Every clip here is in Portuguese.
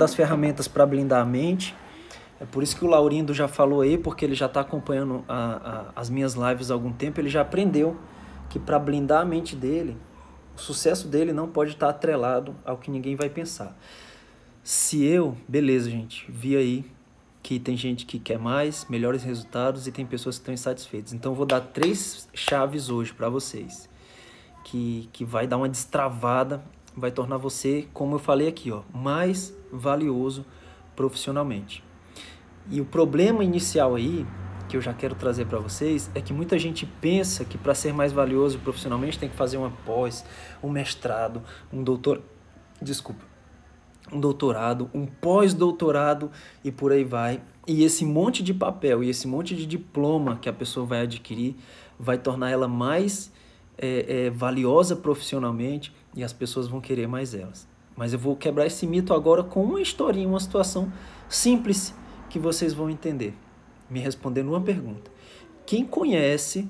das ferramentas para blindar a mente. É por isso que o Laurindo já falou aí, porque ele já está acompanhando a, a, as minhas lives há algum tempo, ele já aprendeu que para blindar a mente dele, o sucesso dele não pode estar tá atrelado ao que ninguém vai pensar. Se eu, beleza, gente, vi aí que tem gente que quer mais, melhores resultados e tem pessoas que estão insatisfeitas. Então eu vou dar três chaves hoje para vocês que, que vai dar uma destravada, vai tornar você, como eu falei aqui, ó, mais valioso profissionalmente. E o problema inicial aí, que eu já quero trazer para vocês, é que muita gente pensa que para ser mais valioso profissionalmente tem que fazer uma pós, um mestrado, um doutor, desculpa, um doutorado, um pós-doutorado e por aí vai. E esse monte de papel e esse monte de diploma que a pessoa vai adquirir vai tornar ela mais é, é, valiosa profissionalmente e as pessoas vão querer mais elas. Mas eu vou quebrar esse mito agora com uma historinha, uma situação simples que vocês vão entender. Me respondendo uma pergunta. Quem conhece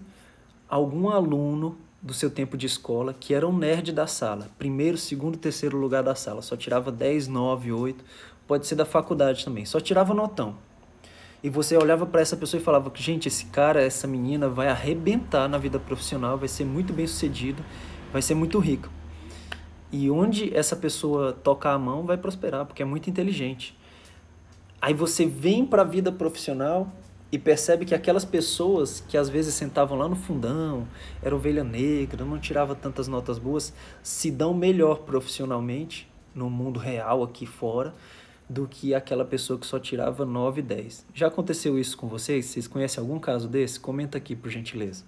algum aluno do seu tempo de escola que era um nerd da sala? Primeiro, segundo, terceiro lugar da sala. Só tirava 10, 9, 8. Pode ser da faculdade também. Só tirava notão. E você olhava para essa pessoa e falava gente, esse cara, essa menina vai arrebentar na vida profissional, vai ser muito bem sucedido, vai ser muito rico. E onde essa pessoa tocar a mão vai prosperar, porque é muito inteligente. Aí você vem para a vida profissional e percebe que aquelas pessoas que às vezes sentavam lá no fundão, era ovelha negra, não tirava tantas notas boas, se dão melhor profissionalmente no mundo real aqui fora do que aquela pessoa que só tirava 9 e 10. Já aconteceu isso com vocês? Vocês conhecem algum caso desse? Comenta aqui, por gentileza.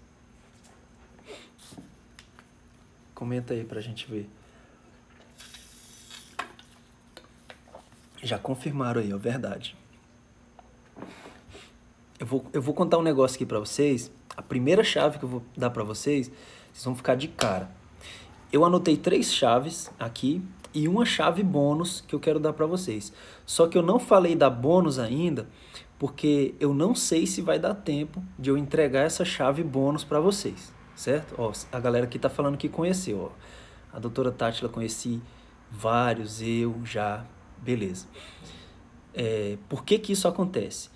Comenta aí pra gente ver. Já confirmaram aí, ó, verdade. Eu vou, eu vou contar um negócio aqui pra vocês. A primeira chave que eu vou dar pra vocês, vocês vão ficar de cara. Eu anotei três chaves aqui e uma chave bônus que eu quero dar para vocês. Só que eu não falei da bônus ainda, porque eu não sei se vai dar tempo de eu entregar essa chave bônus para vocês, certo? Ó, a galera aqui tá falando que conheceu, ó. A doutora Tátila conheci vários, eu já, beleza. É, por que que isso acontece?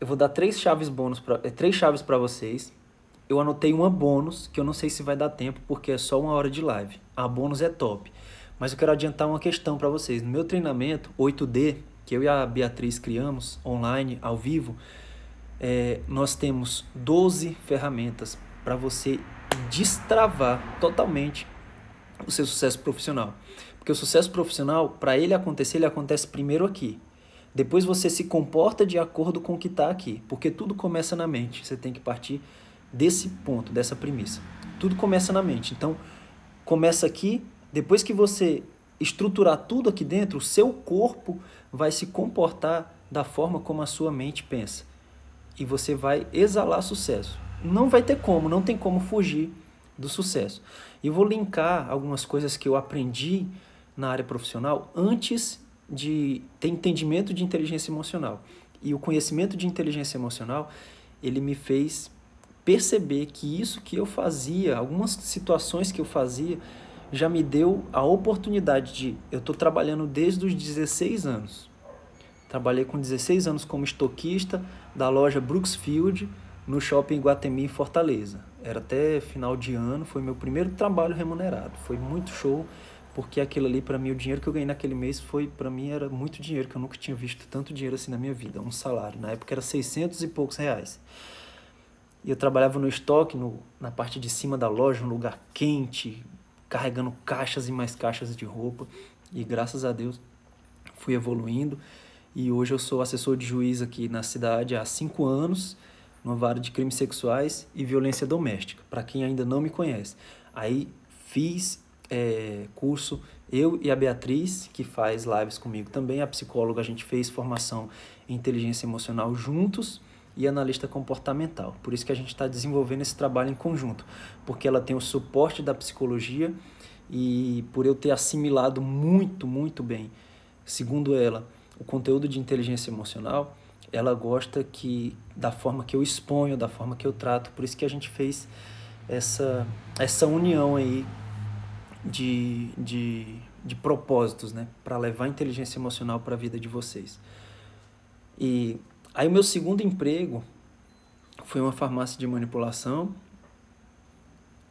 Eu vou dar três chaves bônus para é, três chaves para vocês. Eu anotei uma bônus que eu não sei se vai dar tempo porque é só uma hora de live. A bônus é top. Mas eu quero adiantar uma questão para vocês. No meu treinamento 8D, que eu e a Beatriz criamos online, ao vivo, é, nós temos 12 ferramentas para você destravar totalmente o seu sucesso profissional. Porque o sucesso profissional, para ele acontecer, ele acontece primeiro aqui. Depois você se comporta de acordo com o que está aqui. Porque tudo começa na mente. Você tem que partir desse ponto, dessa premissa. Tudo começa na mente. Então, começa aqui, depois que você estruturar tudo aqui dentro, o seu corpo vai se comportar da forma como a sua mente pensa. E você vai exalar sucesso. Não vai ter como, não tem como fugir do sucesso. E vou linkar algumas coisas que eu aprendi na área profissional antes de ter entendimento de inteligência emocional. E o conhecimento de inteligência emocional, ele me fez perceber que isso que eu fazia, algumas situações que eu fazia, já me deu a oportunidade de. Eu estou trabalhando desde os 16 anos. Trabalhei com 16 anos como estoquista da loja Brooksfield no shopping Guatemi em Fortaleza. Era até final de ano, foi meu primeiro trabalho remunerado. Foi muito show, porque aquilo ali para mim o dinheiro que eu ganhei naquele mês foi para mim era muito dinheiro que eu nunca tinha visto tanto dinheiro assim na minha vida, um salário. Na época era 600 e poucos reais. E eu trabalhava no estoque, no, na parte de cima da loja, um lugar quente, carregando caixas e mais caixas de roupa. E graças a Deus fui evoluindo. E hoje eu sou assessor de juiz aqui na cidade há cinco anos, numa vara de crimes sexuais e violência doméstica, para quem ainda não me conhece. Aí fiz é, curso, eu e a Beatriz, que faz lives comigo também, a psicóloga, a gente fez formação em inteligência emocional juntos e analista comportamental. Por isso que a gente está desenvolvendo esse trabalho em conjunto, porque ela tem o suporte da psicologia e por eu ter assimilado muito, muito bem, segundo ela, o conteúdo de inteligência emocional, ela gosta que da forma que eu exponho, da forma que eu trato, por isso que a gente fez essa essa união aí de, de de propósitos, né, para levar inteligência emocional para a vida de vocês. E aí o meu segundo emprego foi uma farmácia de manipulação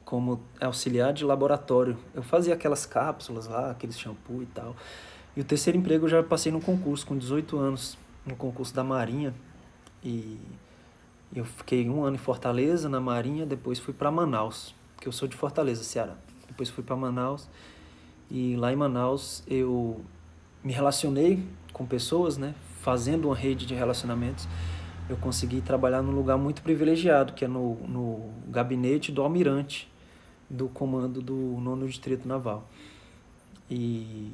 como auxiliar de laboratório. Eu fazia aquelas cápsulas lá, aqueles shampoo e tal. E o terceiro emprego eu já passei no concurso com 18 anos, no concurso da Marinha. E eu fiquei um ano em Fortaleza, na Marinha, depois fui para Manaus, que eu sou de Fortaleza, Ceará. Depois fui para Manaus e lá em Manaus eu me relacionei com pessoas, né, fazendo uma rede de relacionamentos. Eu consegui trabalhar num lugar muito privilegiado, que é no, no gabinete do almirante do comando do nono distrito naval. E,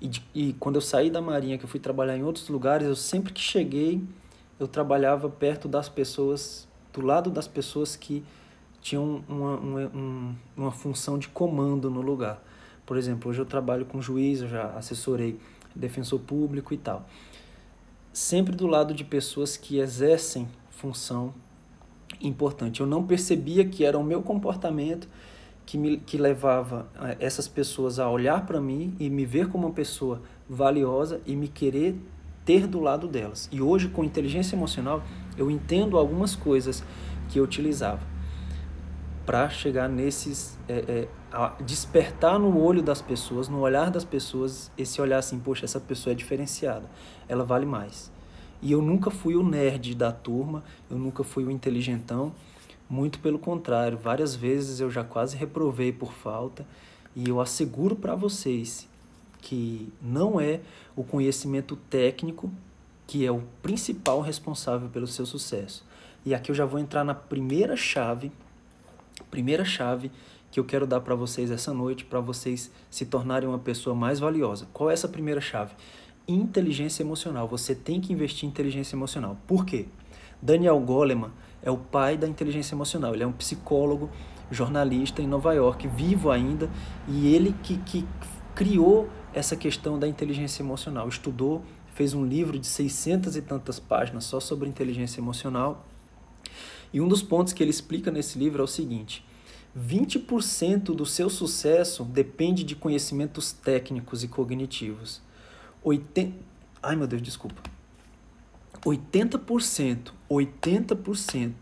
e, e quando eu saí da marinha, que eu fui trabalhar em outros lugares, eu sempre que cheguei, eu trabalhava perto das pessoas, do lado das pessoas que tinham uma, uma, uma função de comando no lugar. Por exemplo, hoje eu trabalho com juiz, eu já assessorei defensor público e tal. Sempre do lado de pessoas que exercem função importante. Eu não percebia que era o meu comportamento que, me, que levava eh, essas pessoas a olhar para mim e me ver como uma pessoa valiosa e me querer ter do lado delas. E hoje, com inteligência emocional, eu entendo algumas coisas que eu utilizava para chegar nesses é, é, despertar no olho das pessoas, no olhar das pessoas, esse olhar assim, poxa, essa pessoa é diferenciada, ela vale mais. E eu nunca fui o nerd da turma, eu nunca fui o inteligentão, muito pelo contrário, várias vezes eu já quase reprovei por falta, e eu asseguro para vocês que não é o conhecimento técnico que é o principal responsável pelo seu sucesso. E aqui eu já vou entrar na primeira chave primeira chave que eu quero dar para vocês essa noite, para vocês se tornarem uma pessoa mais valiosa. Qual é essa primeira chave? Inteligência emocional. Você tem que investir em inteligência emocional. Por quê? Daniel Goleman é o pai da inteligência emocional. Ele é um psicólogo, jornalista em Nova York, vivo ainda, e ele que, que criou essa questão da inteligência emocional. Estudou, fez um livro de 600 e tantas páginas só sobre inteligência emocional e um dos pontos que ele explica nesse livro é o seguinte: 20% do seu sucesso depende de conhecimentos técnicos e cognitivos. 80... Ai meu Deus, desculpa. 80%, 80%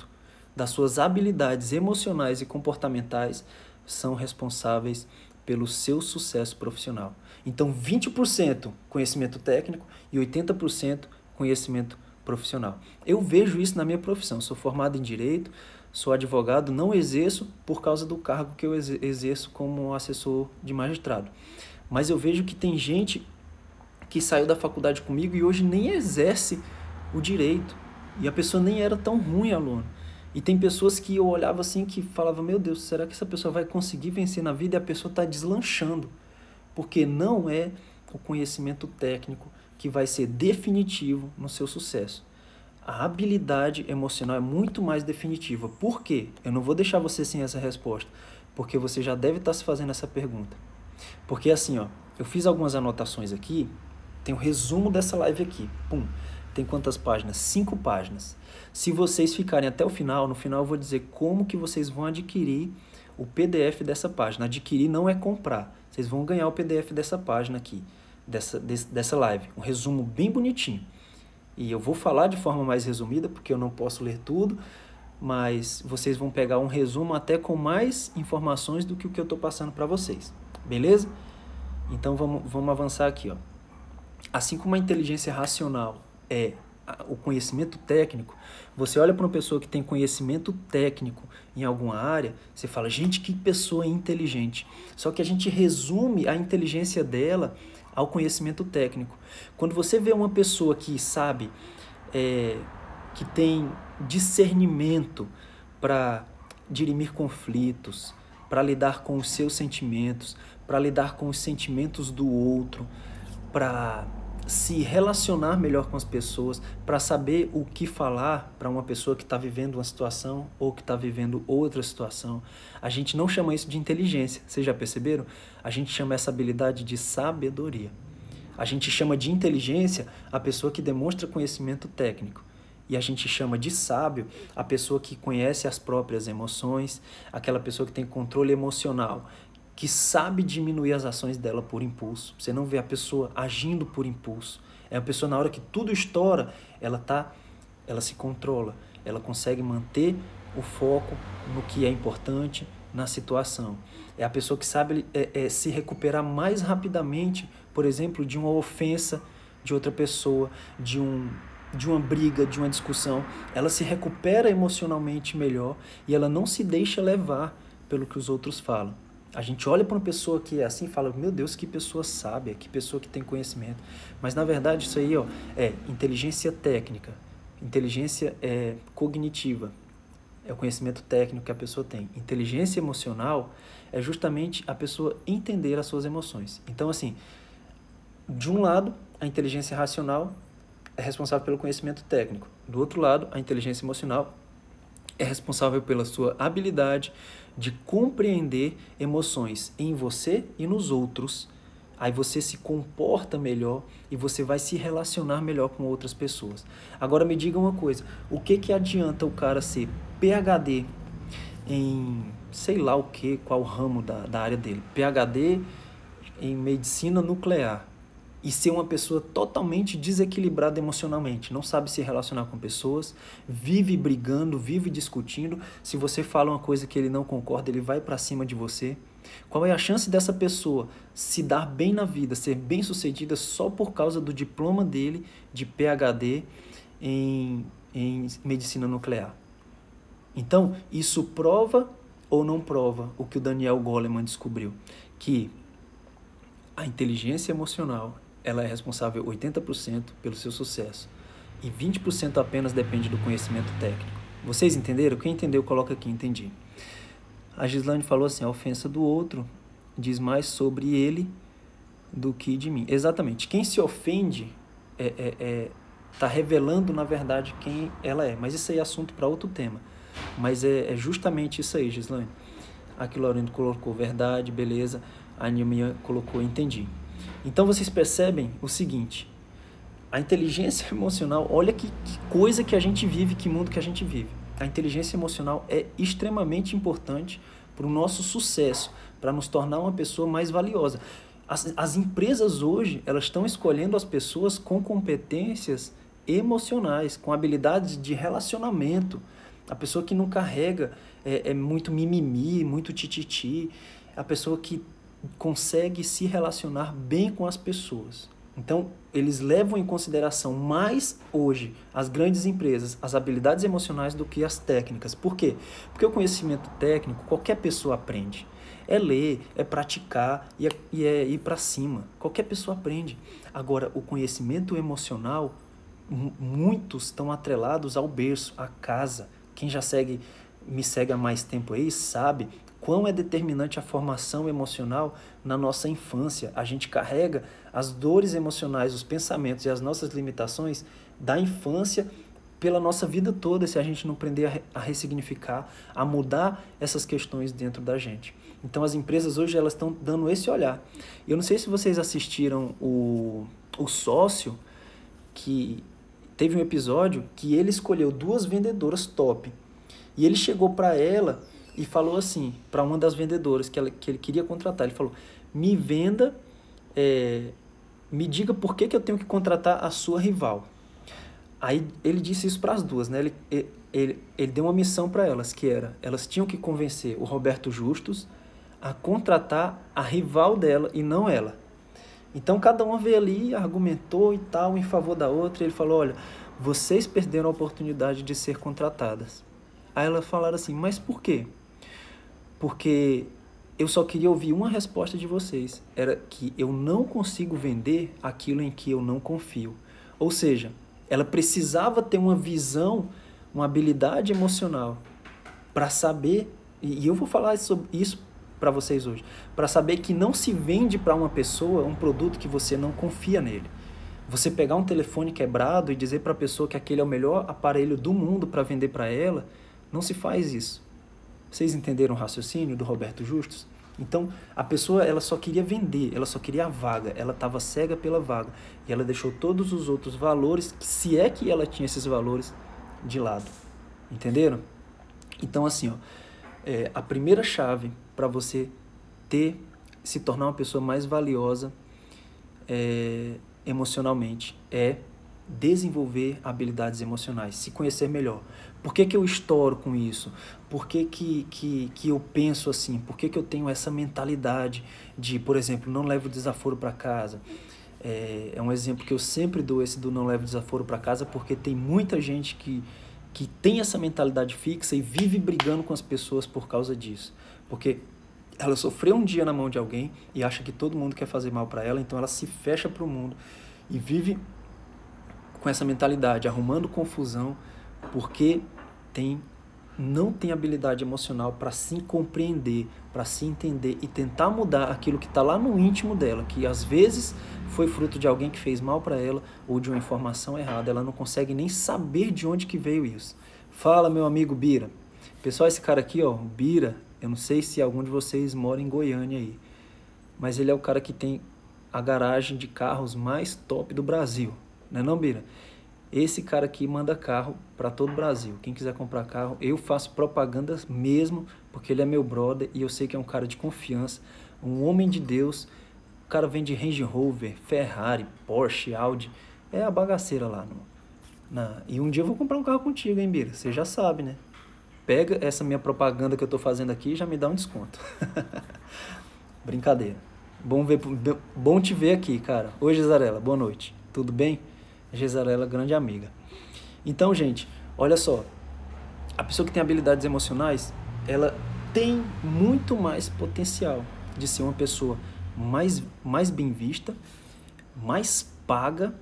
das suas habilidades emocionais e comportamentais são responsáveis pelo seu sucesso profissional. Então, 20% conhecimento técnico e 80% conhecimento profissional. Eu vejo isso na minha profissão. Sou formado em direito, sou advogado, não exerço por causa do cargo que eu exerço como assessor de magistrado. Mas eu vejo que tem gente que saiu da faculdade comigo e hoje nem exerce o direito. E a pessoa nem era tão ruim aluno. E tem pessoas que eu olhava assim que falava, meu Deus, será que essa pessoa vai conseguir vencer na vida? E a pessoa está deslanchando. Porque não é o conhecimento técnico que vai ser definitivo no seu sucesso. A habilidade emocional é muito mais definitiva. Por quê? Eu não vou deixar você sem essa resposta, porque você já deve estar se fazendo essa pergunta. Porque assim, ó, eu fiz algumas anotações aqui, tem o um resumo dessa live aqui. Pum. Tem quantas páginas? Cinco páginas. Se vocês ficarem até o final, no final eu vou dizer como que vocês vão adquirir o PDF dessa página. Adquirir não é comprar. Vocês vão ganhar o PDF dessa página aqui dessa, desse, dessa live. Um resumo bem bonitinho. E eu vou falar de forma mais resumida, porque eu não posso ler tudo, mas vocês vão pegar um resumo até com mais informações do que o que eu estou passando para vocês. Beleza? Então vamos, vamos avançar aqui. Ó. Assim como a inteligência racional é o conhecimento técnico, você olha para uma pessoa que tem conhecimento técnico em alguma área, você fala, gente, que pessoa inteligente. Só que a gente resume a inteligência dela ao conhecimento técnico. Quando você vê uma pessoa que sabe, é, que tem discernimento para dirimir conflitos, para lidar com os seus sentimentos, para lidar com os sentimentos do outro, para se relacionar melhor com as pessoas, para saber o que falar para uma pessoa que está vivendo uma situação ou que está vivendo outra situação. A gente não chama isso de inteligência, vocês já perceberam? A gente chama essa habilidade de sabedoria. A gente chama de inteligência a pessoa que demonstra conhecimento técnico. E a gente chama de sábio a pessoa que conhece as próprias emoções, aquela pessoa que tem controle emocional, que sabe diminuir as ações dela por impulso. Você não vê a pessoa agindo por impulso. É a pessoa na hora que tudo estoura, ela tá, ela se controla, ela consegue manter o foco no que é importante na situação. É a pessoa que sabe é, é, se recuperar mais rapidamente, por exemplo, de uma ofensa de outra pessoa, de um de uma briga, de uma discussão, ela se recupera emocionalmente melhor e ela não se deixa levar pelo que os outros falam. A gente olha para uma pessoa que é assim e fala: Meu Deus, que pessoa sábia, que pessoa que tem conhecimento. Mas na verdade, isso aí ó, é inteligência técnica, inteligência é, cognitiva, é o conhecimento técnico que a pessoa tem. Inteligência emocional é justamente a pessoa entender as suas emoções. Então, assim, de um lado, a inteligência racional é responsável pelo conhecimento técnico. Do outro lado, a inteligência emocional é responsável pela sua habilidade de compreender emoções em você e nos outros. Aí você se comporta melhor e você vai se relacionar melhor com outras pessoas. Agora me diga uma coisa: o que, que adianta o cara ser PhD em sei lá o que, qual ramo da, da área dele? PhD em medicina nuclear e ser uma pessoa totalmente desequilibrada emocionalmente, não sabe se relacionar com pessoas, vive brigando, vive discutindo. Se você fala uma coisa que ele não concorda, ele vai para cima de você. Qual é a chance dessa pessoa se dar bem na vida, ser bem sucedida só por causa do diploma dele de PhD em, em medicina nuclear? Então, isso prova ou não prova o que o Daniel Goleman descobriu? Que a inteligência emocional ela é responsável 80% pelo seu sucesso e 20% apenas depende do conhecimento técnico. Vocês entenderam? Quem entendeu, coloca aqui, entendi. A Gislane falou assim: a ofensa do outro diz mais sobre ele do que de mim. Exatamente. Quem se ofende é, é, é tá revelando na verdade quem ela é. Mas isso aí é assunto para outro tema. Mas é, é, justamente isso aí, Gislane. Aqui Lorena colocou verdade, beleza. A Anemia colocou entendi. Então vocês percebem o seguinte: a inteligência emocional, olha que, que coisa que a gente vive, que mundo que a gente vive. A inteligência emocional é extremamente importante para o nosso sucesso, para nos tornar uma pessoa mais valiosa. As, as empresas hoje, elas estão escolhendo as pessoas com competências emocionais, com habilidades de relacionamento. A pessoa que não carrega é, é muito mimimi, muito tititi. A pessoa que consegue se relacionar bem com as pessoas. Então, eles levam em consideração mais hoje as grandes empresas, as habilidades emocionais do que as técnicas. Por quê? Porque o conhecimento técnico qualquer pessoa aprende. É ler, é praticar e é, e é ir para cima. Qualquer pessoa aprende. Agora, o conhecimento emocional, muitos estão atrelados ao berço, à casa. Quem já segue, me segue há mais tempo aí, sabe quão é determinante a formação emocional na nossa infância. A gente carrega as dores emocionais, os pensamentos e as nossas limitações da infância pela nossa vida toda se a gente não aprender a, ressignificar, a mudar essas questões dentro da gente. Então as empresas hoje elas estão dando esse olhar. Eu não sei se vocês assistiram o, o sócio que teve um episódio que ele escolheu duas vendedoras top. E ele chegou para ela e falou assim para uma das vendedoras que, ela, que ele queria contratar. Ele falou: me venda, é, me diga por que, que eu tenho que contratar a sua rival. Aí ele disse isso para as duas, né? Ele, ele, ele deu uma missão para elas, que era, elas tinham que convencer o Roberto Justus a contratar a rival dela e não ela. Então cada uma veio ali, argumentou e tal, em favor da outra, ele falou, olha, vocês perderam a oportunidade de ser contratadas. Aí elas falaram assim, mas por quê? Porque eu só queria ouvir uma resposta de vocês. Era que eu não consigo vender aquilo em que eu não confio. Ou seja, ela precisava ter uma visão, uma habilidade emocional para saber, e eu vou falar sobre isso para vocês hoje, para saber que não se vende para uma pessoa um produto que você não confia nele. Você pegar um telefone quebrado e dizer para a pessoa que aquele é o melhor aparelho do mundo para vender para ela, não se faz isso. Vocês entenderam o raciocínio do Roberto Justus? Então, a pessoa ela só queria vender, ela só queria a vaga, ela estava cega pela vaga e ela deixou todos os outros valores, se é que ela tinha esses valores, de lado. Entenderam? Então, assim, ó, é, a primeira chave para você ter, se tornar uma pessoa mais valiosa é, emocionalmente é desenvolver habilidades emocionais, se conhecer melhor. Por que, que eu estouro com isso? Por que, que, que, que eu penso assim? Por que, que eu tenho essa mentalidade de, por exemplo, não levo desaforo para casa? É, é um exemplo que eu sempre dou esse do não levo desaforo para casa, porque tem muita gente que, que tem essa mentalidade fixa e vive brigando com as pessoas por causa disso. Porque ela sofreu um dia na mão de alguém e acha que todo mundo quer fazer mal para ela, então ela se fecha para o mundo e vive com essa mentalidade, arrumando confusão, porque tem não tem habilidade emocional para se compreender, para se entender e tentar mudar aquilo que está lá no íntimo dela, que às vezes foi fruto de alguém que fez mal para ela ou de uma informação errada. Ela não consegue nem saber de onde que veio isso. Fala, meu amigo Bira. Pessoal, esse cara aqui, ó, Bira, eu não sei se algum de vocês mora em Goiânia aí, mas ele é o cara que tem a garagem de carros mais top do Brasil, né não, Bira? Esse cara aqui manda carro para todo o Brasil. Quem quiser comprar carro, eu faço propaganda mesmo, porque ele é meu brother e eu sei que é um cara de confiança, um homem de Deus. O cara vende Range Rover, Ferrari, Porsche, Audi. É a bagaceira lá. No, na, e um dia eu vou comprar um carro contigo, hein, Bira? Você já sabe, né? Pega essa minha propaganda que eu tô fazendo aqui e já me dá um desconto. Brincadeira. Bom, ver, bom te ver aqui, cara. Oi, Gisarela, boa noite. Tudo bem? Gisarela, grande amiga. Então, gente, olha só. A pessoa que tem habilidades emocionais, ela tem muito mais potencial de ser uma pessoa mais, mais bem vista, mais paga,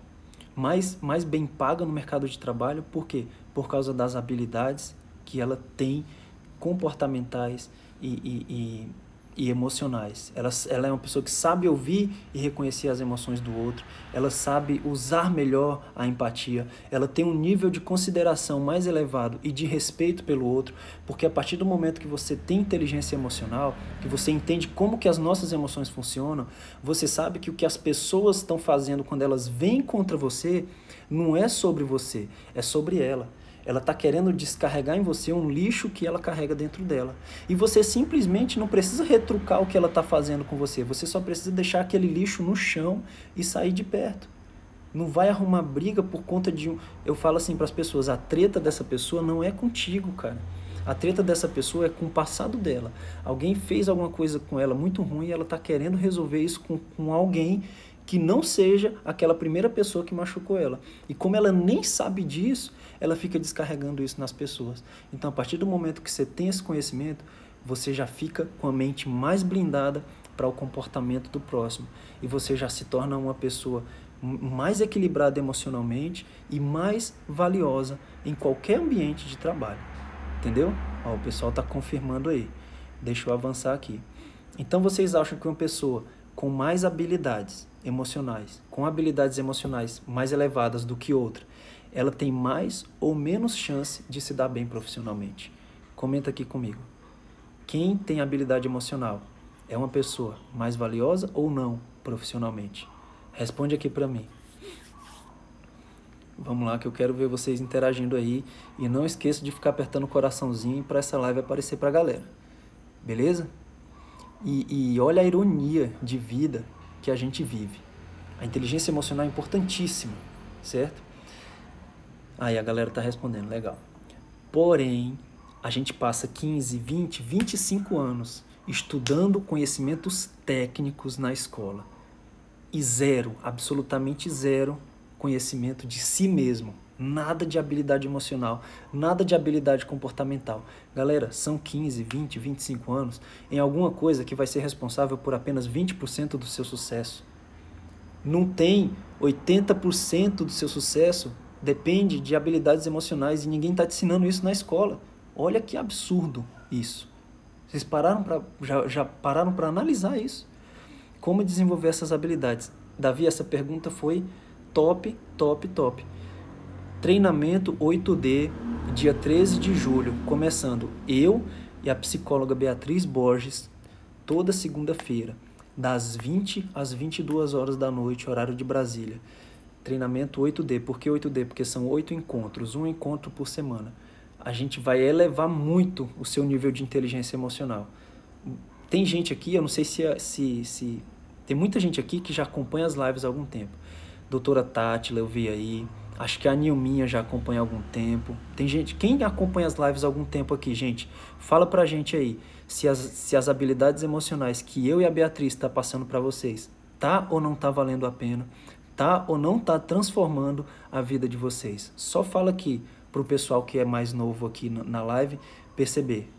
mais, mais bem paga no mercado de trabalho. Por quê? Por causa das habilidades que ela tem comportamentais e, e, e e emocionais. Ela, ela é uma pessoa que sabe ouvir e reconhecer as emoções do outro. Ela sabe usar melhor a empatia. Ela tem um nível de consideração mais elevado e de respeito pelo outro, porque a partir do momento que você tem inteligência emocional, que você entende como que as nossas emoções funcionam, você sabe que o que as pessoas estão fazendo quando elas vêm contra você não é sobre você, é sobre ela. Ela está querendo descarregar em você um lixo que ela carrega dentro dela. E você simplesmente não precisa retrucar o que ela está fazendo com você. Você só precisa deixar aquele lixo no chão e sair de perto. Não vai arrumar briga por conta de um. Eu falo assim para as pessoas: a treta dessa pessoa não é contigo, cara. A treta dessa pessoa é com o passado dela. Alguém fez alguma coisa com ela muito ruim e ela está querendo resolver isso com, com alguém que não seja aquela primeira pessoa que machucou ela. E como ela nem sabe disso, ela fica descarregando isso nas pessoas. Então, a partir do momento que você tem esse conhecimento, você já fica com a mente mais blindada para o comportamento do próximo e você já se torna uma pessoa mais equilibrada emocionalmente e mais valiosa em qualquer ambiente de trabalho. Entendeu? Ó, o pessoal está confirmando aí. Deixa eu avançar aqui. Então vocês acham que uma pessoa com mais habilidades emocionais, com habilidades emocionais mais elevadas do que outra, ela tem mais ou menos chance de se dar bem profissionalmente? Comenta aqui comigo. Quem tem habilidade emocional é uma pessoa mais valiosa ou não profissionalmente? Responde aqui para mim. Vamos lá que eu quero ver vocês interagindo aí e não esqueça de ficar apertando o coraçãozinho para essa live aparecer para a galera. Beleza? E, e olha a ironia de vida que a gente vive. A inteligência emocional é importantíssima, certo? Aí a galera tá respondendo, legal. Porém, a gente passa 15, 20, 25 anos estudando conhecimentos técnicos na escola e zero, absolutamente zero conhecimento de si mesmo. Nada de habilidade emocional, nada de habilidade comportamental. Galera, são 15, 20, 25 anos em alguma coisa que vai ser responsável por apenas 20% do seu sucesso. Não tem 80% do seu sucesso depende de habilidades emocionais e ninguém está te ensinando isso na escola. Olha que absurdo isso. Vocês pararam pra, já, já pararam para analisar isso? Como desenvolver essas habilidades? Davi, essa pergunta foi top, top, top. Treinamento 8D, dia 13 de julho, começando eu e a psicóloga Beatriz Borges, toda segunda-feira, das 20 às 22 horas da noite, horário de Brasília. Treinamento 8D. Por que 8D? Porque são oito encontros, um encontro por semana. A gente vai elevar muito o seu nível de inteligência emocional. tem gente aqui, eu não sei se, se, se tem muita gente aqui que já acompanha as lives há algum tempo. Doutora Tátila, eu vi aí. Acho que a Nilminha já acompanha há algum tempo. Tem gente, quem acompanha as lives há algum tempo aqui, gente? Fala pra gente aí se as, se as habilidades emocionais que eu e a Beatriz tá passando para vocês, tá ou não tá valendo a pena? Tá ou não tá transformando a vida de vocês? Só fala aqui pro pessoal que é mais novo aqui na live perceber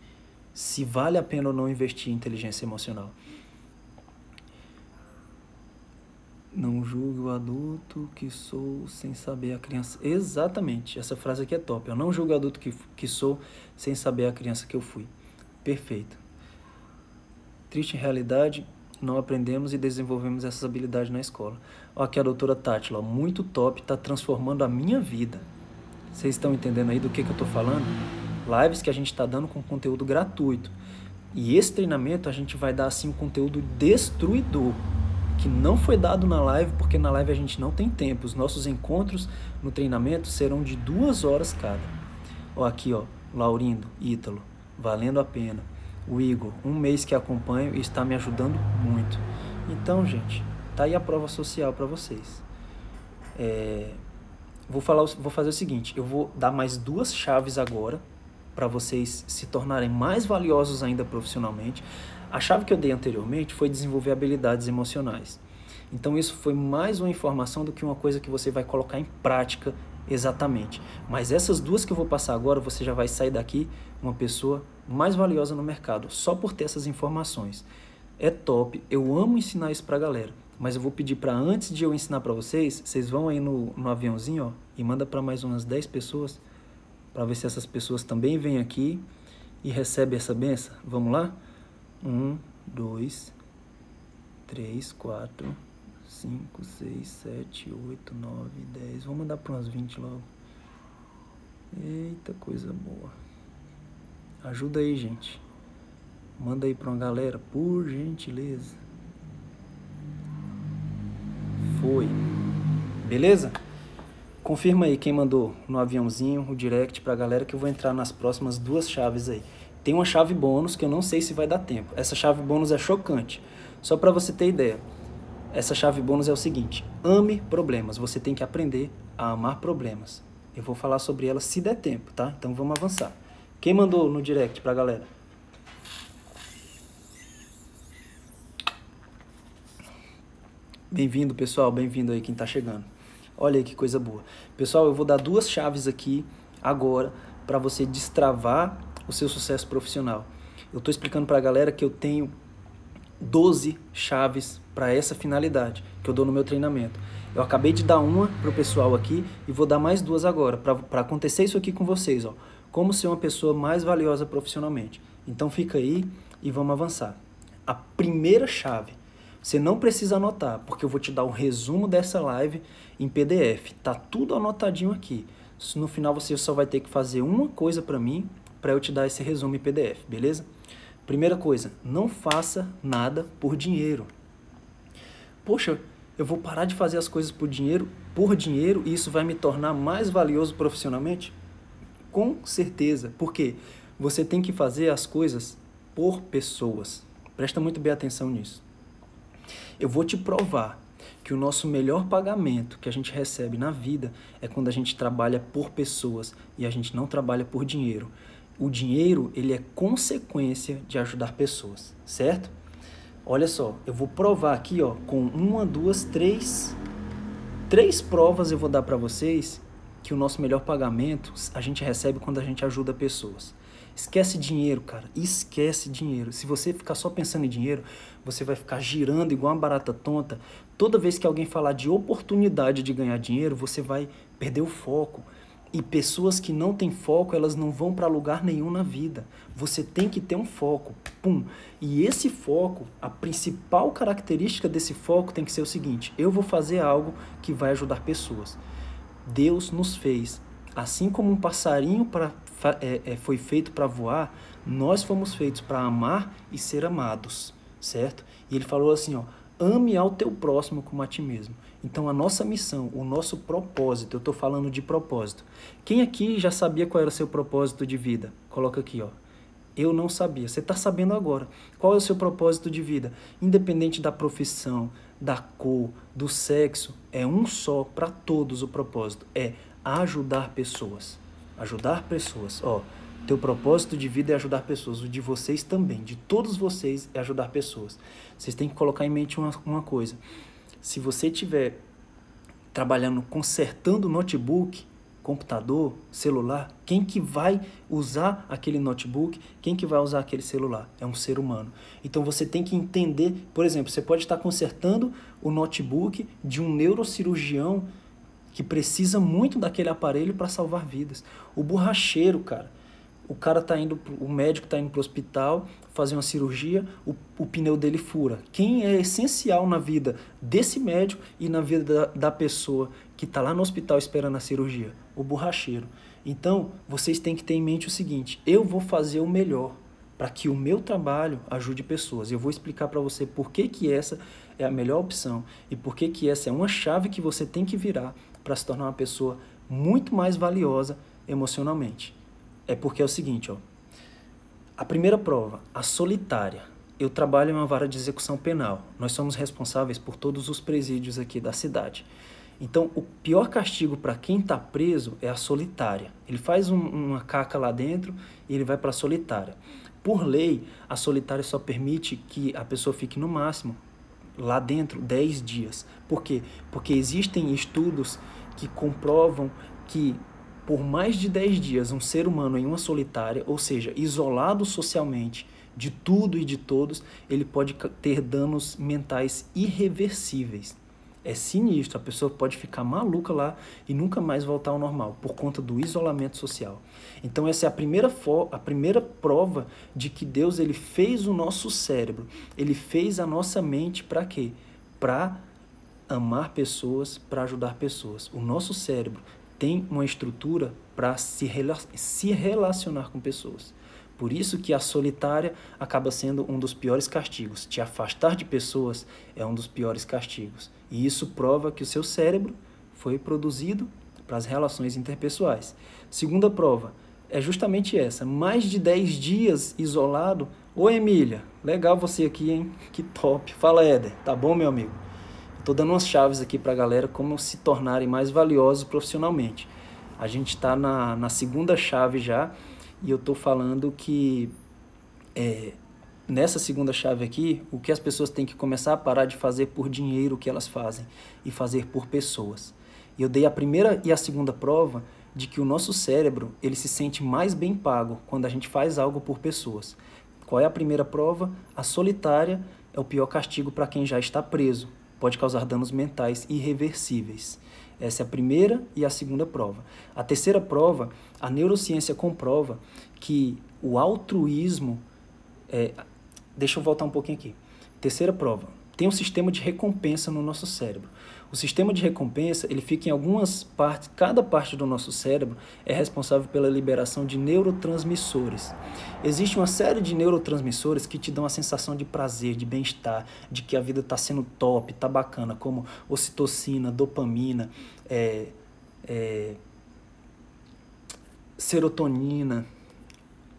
se vale a pena ou não investir em inteligência emocional. Não julgue o adulto que sou sem saber a criança. Exatamente, essa frase aqui é top. Eu não julgo o adulto que, que sou sem saber a criança que eu fui. Perfeito. Triste realidade, não aprendemos e desenvolvemos essas habilidades na escola. Ó, aqui a doutora Tátila, muito top, está transformando a minha vida. Vocês estão entendendo aí do que, que eu estou falando? Lives que a gente está dando com conteúdo gratuito. E esse treinamento a gente vai dar assim um conteúdo destruidor que não foi dado na live, porque na live a gente não tem tempo. Os nossos encontros no treinamento serão de duas horas cada. Ó, aqui, ó, Laurindo, Ítalo, valendo a pena. O Igor, um mês que acompanho e está me ajudando muito. Então, gente, tá aí a prova social para vocês. É, vou falar, vou fazer o seguinte, eu vou dar mais duas chaves agora para vocês se tornarem mais valiosos ainda profissionalmente. A chave que eu dei anteriormente foi desenvolver habilidades emocionais. Então isso foi mais uma informação do que uma coisa que você vai colocar em prática exatamente. Mas essas duas que eu vou passar agora, você já vai sair daqui uma pessoa mais valiosa no mercado, só por ter essas informações. É top, eu amo ensinar isso pra galera. Mas eu vou pedir para antes de eu ensinar para vocês, vocês vão aí no, no aviãozinho ó, e manda para mais umas 10 pessoas, para ver se essas pessoas também vêm aqui e recebem essa benção. Vamos lá? Um, dois, três, quatro, cinco, seis, sete, oito, nove, dez. Vamos mandar para umas vinte logo. Eita, coisa boa. Ajuda aí, gente. Manda aí para uma galera, por gentileza. Foi. Beleza? Confirma aí quem mandou no aviãozinho, o direct pra galera que eu vou entrar nas próximas duas chaves aí. Tem uma chave bônus que eu não sei se vai dar tempo. Essa chave bônus é chocante. Só para você ter ideia. Essa chave bônus é o seguinte: ame problemas. Você tem que aprender a amar problemas. Eu vou falar sobre ela se der tempo, tá? Então vamos avançar. Quem mandou no direct pra galera? Bem-vindo, pessoal. Bem-vindo aí quem tá chegando. Olha aí que coisa boa. Pessoal, eu vou dar duas chaves aqui agora para você destravar o seu sucesso profissional. Eu estou explicando para a galera que eu tenho 12 chaves para essa finalidade que eu dou no meu treinamento. Eu acabei de dar uma para o pessoal aqui e vou dar mais duas agora para acontecer isso aqui com vocês. Ó. Como ser uma pessoa mais valiosa profissionalmente. Então fica aí e vamos avançar. A primeira chave, você não precisa anotar, porque eu vou te dar um resumo dessa live em PDF. Tá tudo anotadinho aqui. No final você só vai ter que fazer uma coisa para mim para eu te dar esse resumo em PDF, beleza? Primeira coisa, não faça nada por dinheiro. Poxa, eu vou parar de fazer as coisas por dinheiro, por dinheiro, e isso vai me tornar mais valioso profissionalmente? Com certeza, porque você tem que fazer as coisas por pessoas. Presta muito bem atenção nisso. Eu vou te provar que o nosso melhor pagamento que a gente recebe na vida é quando a gente trabalha por pessoas e a gente não trabalha por dinheiro o dinheiro ele é consequência de ajudar pessoas, certo? Olha só, eu vou provar aqui, ó, com uma, duas, três, três provas eu vou dar para vocês que o nosso melhor pagamento a gente recebe quando a gente ajuda pessoas. Esquece dinheiro, cara. Esquece dinheiro. Se você ficar só pensando em dinheiro, você vai ficar girando igual uma barata tonta. Toda vez que alguém falar de oportunidade de ganhar dinheiro, você vai perder o foco. E pessoas que não têm foco, elas não vão para lugar nenhum na vida. Você tem que ter um foco. Pum. E esse foco, a principal característica desse foco tem que ser o seguinte: eu vou fazer algo que vai ajudar pessoas. Deus nos fez, assim como um passarinho pra, é, é, foi feito para voar, nós fomos feitos para amar e ser amados, certo? E ele falou assim, ó, ame ao teu próximo como a ti mesmo. Então, a nossa missão, o nosso propósito, eu estou falando de propósito. Quem aqui já sabia qual era o seu propósito de vida? Coloca aqui, ó. Eu não sabia. Você está sabendo agora. Qual é o seu propósito de vida? Independente da profissão, da cor, do sexo, é um só para todos o propósito. É ajudar pessoas. Ajudar pessoas. Ó, teu propósito de vida é ajudar pessoas. O de vocês também. De todos vocês é ajudar pessoas. Vocês têm que colocar em mente uma, uma coisa. Se você estiver trabalhando, consertando notebook, computador, celular, quem que vai usar aquele notebook, quem que vai usar aquele celular? É um ser humano. Então você tem que entender, por exemplo, você pode estar consertando o notebook de um neurocirurgião que precisa muito daquele aparelho para salvar vidas. O borracheiro, cara, o cara tá indo, o médico está indo para o hospital fazer uma cirurgia, o, o pneu dele fura. Quem é essencial na vida desse médico e na vida da, da pessoa que está lá no hospital esperando a cirurgia? O borracheiro. Então, vocês têm que ter em mente o seguinte: eu vou fazer o melhor para que o meu trabalho ajude pessoas. Eu vou explicar para você por que, que essa é a melhor opção e por que, que essa é uma chave que você tem que virar para se tornar uma pessoa muito mais valiosa emocionalmente é porque é o seguinte, ó. A primeira prova, a solitária. Eu trabalho em uma vara de execução penal. Nós somos responsáveis por todos os presídios aqui da cidade. Então, o pior castigo para quem está preso é a solitária. Ele faz um, uma caca lá dentro e ele vai para a solitária. Por lei, a solitária só permite que a pessoa fique no máximo lá dentro 10 dias. Por quê? Porque existem estudos que comprovam que por mais de 10 dias um ser humano em uma solitária, ou seja, isolado socialmente de tudo e de todos, ele pode ter danos mentais irreversíveis. É sinistro, a pessoa pode ficar maluca lá e nunca mais voltar ao normal por conta do isolamento social. Então essa é a primeira a primeira prova de que Deus ele fez o nosso cérebro, ele fez a nossa mente para quê? Para amar pessoas, para ajudar pessoas. O nosso cérebro tem uma estrutura para se, rela se relacionar com pessoas. Por isso que a solitária acaba sendo um dos piores castigos. Te afastar de pessoas é um dos piores castigos. E isso prova que o seu cérebro foi produzido para as relações interpessoais. Segunda prova é justamente essa. Mais de 10 dias isolado. Ô Emília, legal você aqui, hein? Que top. Fala, Éder. Tá bom, meu amigo? Estou dando umas chaves aqui para a galera como se tornarem mais valiosos profissionalmente. A gente está na, na segunda chave já e eu estou falando que é, nessa segunda chave aqui, o que as pessoas têm que começar a parar de fazer por dinheiro o que elas fazem e fazer por pessoas. E eu dei a primeira e a segunda prova de que o nosso cérebro ele se sente mais bem pago quando a gente faz algo por pessoas. Qual é a primeira prova? A solitária é o pior castigo para quem já está preso pode causar danos mentais irreversíveis. Essa é a primeira e a segunda prova. A terceira prova, a neurociência comprova que o altruísmo. É, deixa eu voltar um pouquinho aqui. Terceira prova, tem um sistema de recompensa no nosso cérebro. O sistema de recompensa, ele fica em algumas partes, cada parte do nosso cérebro é responsável pela liberação de neurotransmissores. Existe uma série de neurotransmissores que te dão a sensação de prazer, de bem-estar, de que a vida está sendo top, está bacana, como ocitocina, dopamina, é, é, serotonina,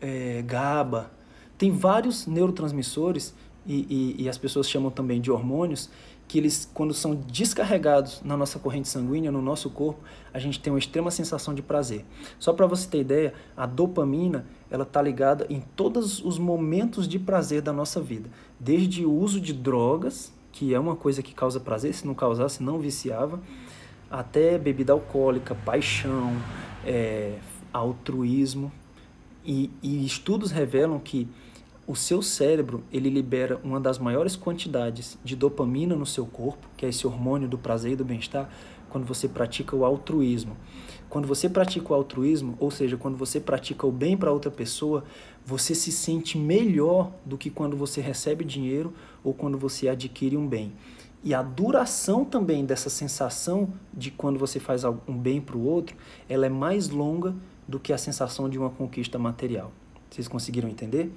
é, GABA. Tem vários neurotransmissores e, e, e as pessoas chamam também de hormônios que eles, quando são descarregados na nossa corrente sanguínea, no nosso corpo, a gente tem uma extrema sensação de prazer. Só para você ter ideia, a dopamina ela está ligada em todos os momentos de prazer da nossa vida, desde o uso de drogas, que é uma coisa que causa prazer, se não causasse não viciava, até bebida alcoólica, paixão, é, altruísmo. E, e estudos revelam que o seu cérebro ele libera uma das maiores quantidades de dopamina no seu corpo, que é esse hormônio do prazer e do bem-estar, quando você pratica o altruísmo. Quando você pratica o altruísmo, ou seja, quando você pratica o bem para outra pessoa, você se sente melhor do que quando você recebe dinheiro ou quando você adquire um bem. E a duração também dessa sensação de quando você faz um bem para o outro, ela é mais longa do que a sensação de uma conquista material. Vocês conseguiram entender?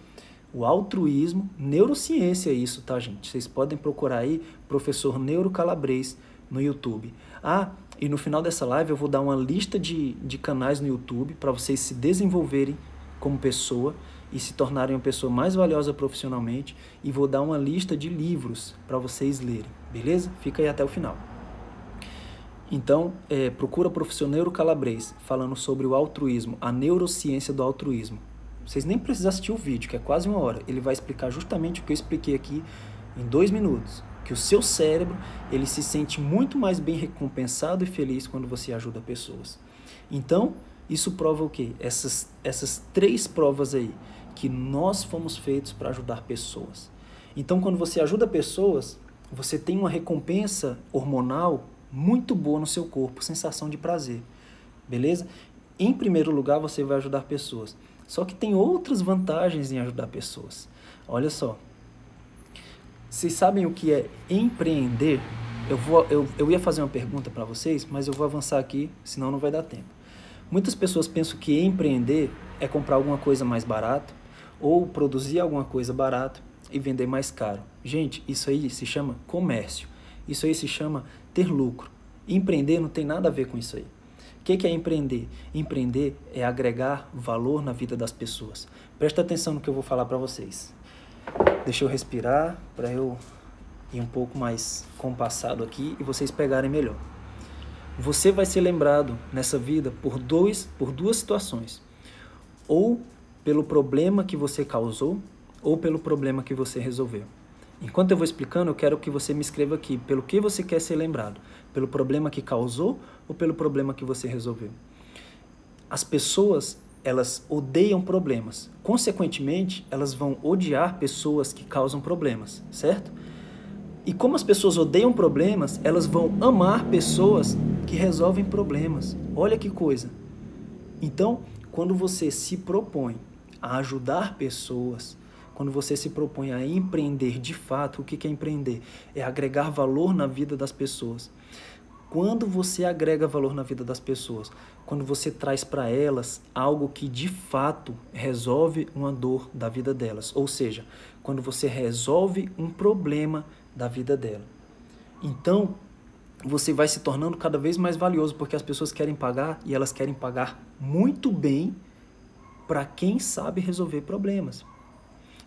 O altruísmo, neurociência é isso, tá, gente? Vocês podem procurar aí professor Neuro Calabrês no YouTube. Ah, e no final dessa live eu vou dar uma lista de, de canais no YouTube para vocês se desenvolverem como pessoa e se tornarem uma pessoa mais valiosa profissionalmente e vou dar uma lista de livros para vocês lerem, beleza? Fica aí até o final. Então, é, procura professor Neuro Calabres falando sobre o altruísmo, a neurociência do altruísmo. Vocês nem precisam assistir o vídeo, que é quase uma hora. Ele vai explicar justamente o que eu expliquei aqui em dois minutos. Que o seu cérebro ele se sente muito mais bem recompensado e feliz quando você ajuda pessoas. Então, isso prova o quê? Essas, essas três provas aí, que nós fomos feitos para ajudar pessoas. Então, quando você ajuda pessoas, você tem uma recompensa hormonal muito boa no seu corpo, sensação de prazer. Beleza? Em primeiro lugar, você vai ajudar pessoas. Só que tem outras vantagens em ajudar pessoas. Olha só. Vocês sabem o que é empreender? Eu, vou, eu, eu ia fazer uma pergunta para vocês, mas eu vou avançar aqui, senão não vai dar tempo. Muitas pessoas pensam que empreender é comprar alguma coisa mais barato ou produzir alguma coisa barato e vender mais caro. Gente, isso aí se chama comércio. Isso aí se chama ter lucro. Empreender não tem nada a ver com isso aí. O que é empreender? Empreender é agregar valor na vida das pessoas. Presta atenção no que eu vou falar para vocês. Deixa eu respirar para eu ir um pouco mais compassado aqui e vocês pegarem melhor. Você vai ser lembrado nessa vida por, dois, por duas situações. Ou pelo problema que você causou, ou pelo problema que você resolveu. Enquanto eu vou explicando, eu quero que você me escreva aqui pelo que você quer ser lembrado. Pelo problema que causou ou pelo problema que você resolveu. As pessoas, elas odeiam problemas. Consequentemente, elas vão odiar pessoas que causam problemas, certo? E como as pessoas odeiam problemas, elas vão amar pessoas que resolvem problemas. Olha que coisa. Então, quando você se propõe a ajudar pessoas, quando você se propõe a empreender de fato, o que é empreender? É agregar valor na vida das pessoas. Quando você agrega valor na vida das pessoas, quando você traz para elas algo que de fato resolve uma dor da vida delas, ou seja, quando você resolve um problema da vida dela. Então, você vai se tornando cada vez mais valioso porque as pessoas querem pagar e elas querem pagar muito bem para quem sabe resolver problemas.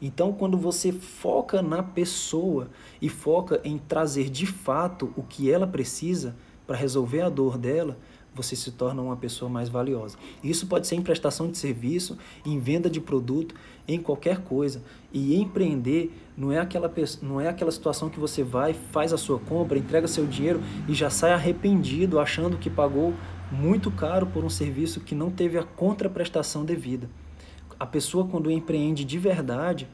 Então, quando você foca na pessoa e foca em trazer de fato o que ela precisa para resolver a dor dela, você se torna uma pessoa mais valiosa. Isso pode ser em prestação de serviço, em venda de produto, em qualquer coisa. E empreender não é aquela, não é aquela situação que você vai, faz a sua compra, entrega seu dinheiro e já sai arrependido, achando que pagou muito caro por um serviço que não teve a contraprestação devida a pessoa quando empreende de verdade,